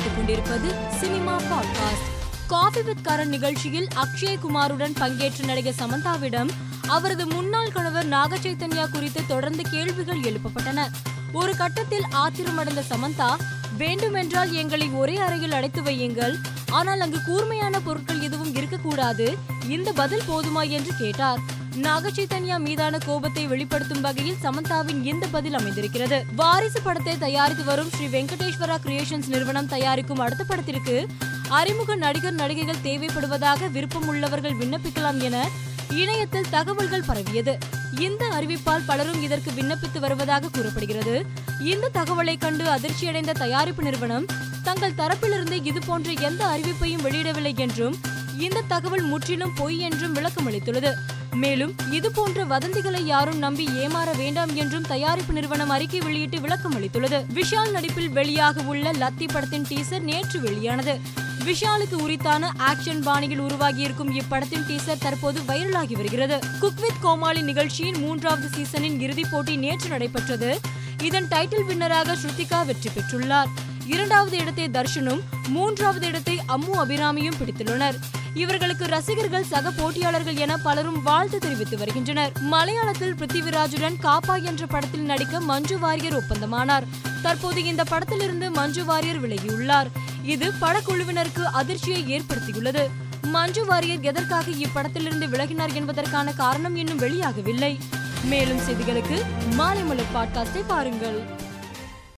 கேட்டுக் கொண்டிருப்பது cinema podcast. Coffee with Karan நிகழ்ச்சியில் அக்ஷய் குமாருடன் பங்கேற்ற நடிகை சமந்தாவிடம் அவரது முன்னாள் கணவர் நாக சைத்தன்யா குறித்து தொடர்ந்து கேள்விகள் எழுப்பப்பட்டன. ஒரு கட்டத்தில் ஆத்திரமடைந்த சமந்தா வேண்டுமென்றால் எங்களை ஒரே அறையில் அடைத்து வையுங்கள். ஆனால் அங்கு கூர்மையான பொருட்கள் எதுவும் இருக்கக்கூடாது. இந்த பதில் போதுமா? என்று கேட்டார். நாகச்சைத்தன்யா மீதான கோபத்தை வெளிப்படுத்தும் வகையில் சமந்தாவின் இந்த பதில் அமைந்திருக்கிறது. வாரிசு படத்தை தயாரித்து வரும் ஸ்ரீ வெங்கடேஸ்வரா கிரியேஷன்ஸ் நிறுவனம் தயாரிக்கும் அடுத்த படத்திற்கு அறிமுக நடிகர் நடிகைகள் தேவைப்படுவதாக விருப்பம் உள்ளவர்கள் விண்ணப்பிக்கலாம் என இணையத்தில் தகவல்கள் பரவியது. இந்த அறிவிப்பால் பலரும் இதற்கு விண்ணப்பித்து வருவதாக கூறப்படுகிறது. இந்த தகவலை கண்டு அதிர்ச்சியடைந்த தயாரிப்பு நிறுவனம் தங்கள் தரப்பிலிருந்து இது போன்ற எந்த அறிவிப்பையும் வெளியிடவில்லை என்றும் இந்த தகவல் முற்றிலும் பொய் என்றும் விளக்கம் அளித்துள்ளது. மேலும் இதுபோன்ற வதந்திகளை யாரும் நம்பி ஏமாற வேண்டாம் என்றும் தயாரிப்பு நிறுவனம் அறிக்கை வெளியிட்டு விளக்கம் அளித்துள்ளது. விஷால் நடிப்பில் வெளியாக உள்ள லத்தி படத்தின் டீசர் நேற்று வெளியானது. விஷாலுக்கு உரித்தான ஆக்ஷன் பாணியில் உருவாகியிருக்கும் இப்படத்தின் டீசர் தற்போது வைரலாகி வருகிறது. குக் வித் கோமாளி நிகழ்ச்சியின் மூன்றாவது சீசனின் இறுதிப் போட்டி நேற்று நடைபெற்றது. இதன் டைட்டில் வின்னராக ஸ்ருதிகா வெற்றி பெற்றுள்ளார். இரண்டாவது இடத்தை தர்ஷனும் மூன்றாவது இடத்தை அம்மு அபிராமியும் பிடித்துள்ளனர். இவர்களுக்கு ரசிகர்கள் சக போட்டியாளர்கள் என பலரும் வாழ்த்து தெரிவித்து வருகின்றனர். மலையாளத்தில் பிருத்திவிராஜுடன் காப்பா என்ற படத்தில் நடிக்க மஞ்சு வாரியர் ஒப்பந்தமானார். தற்போது இந்த படத்திலிருந்து மஞ்சு வாரியர் விலகியுள்ளார். இது படக்குழுவினருக்கு அதிர்ச்சியை ஏற்படுத்தியுள்ளது. மஞ்சு வாரியர் எதற்காக இப்படத்திலிருந்து விலகினார் என்பதற்கான காரணம் இன்னும் வெளியாகவில்லை. மேலும் செய்திகளுக்கு மாலை மலர் பாட்காஸ்டை பாருங்கள்.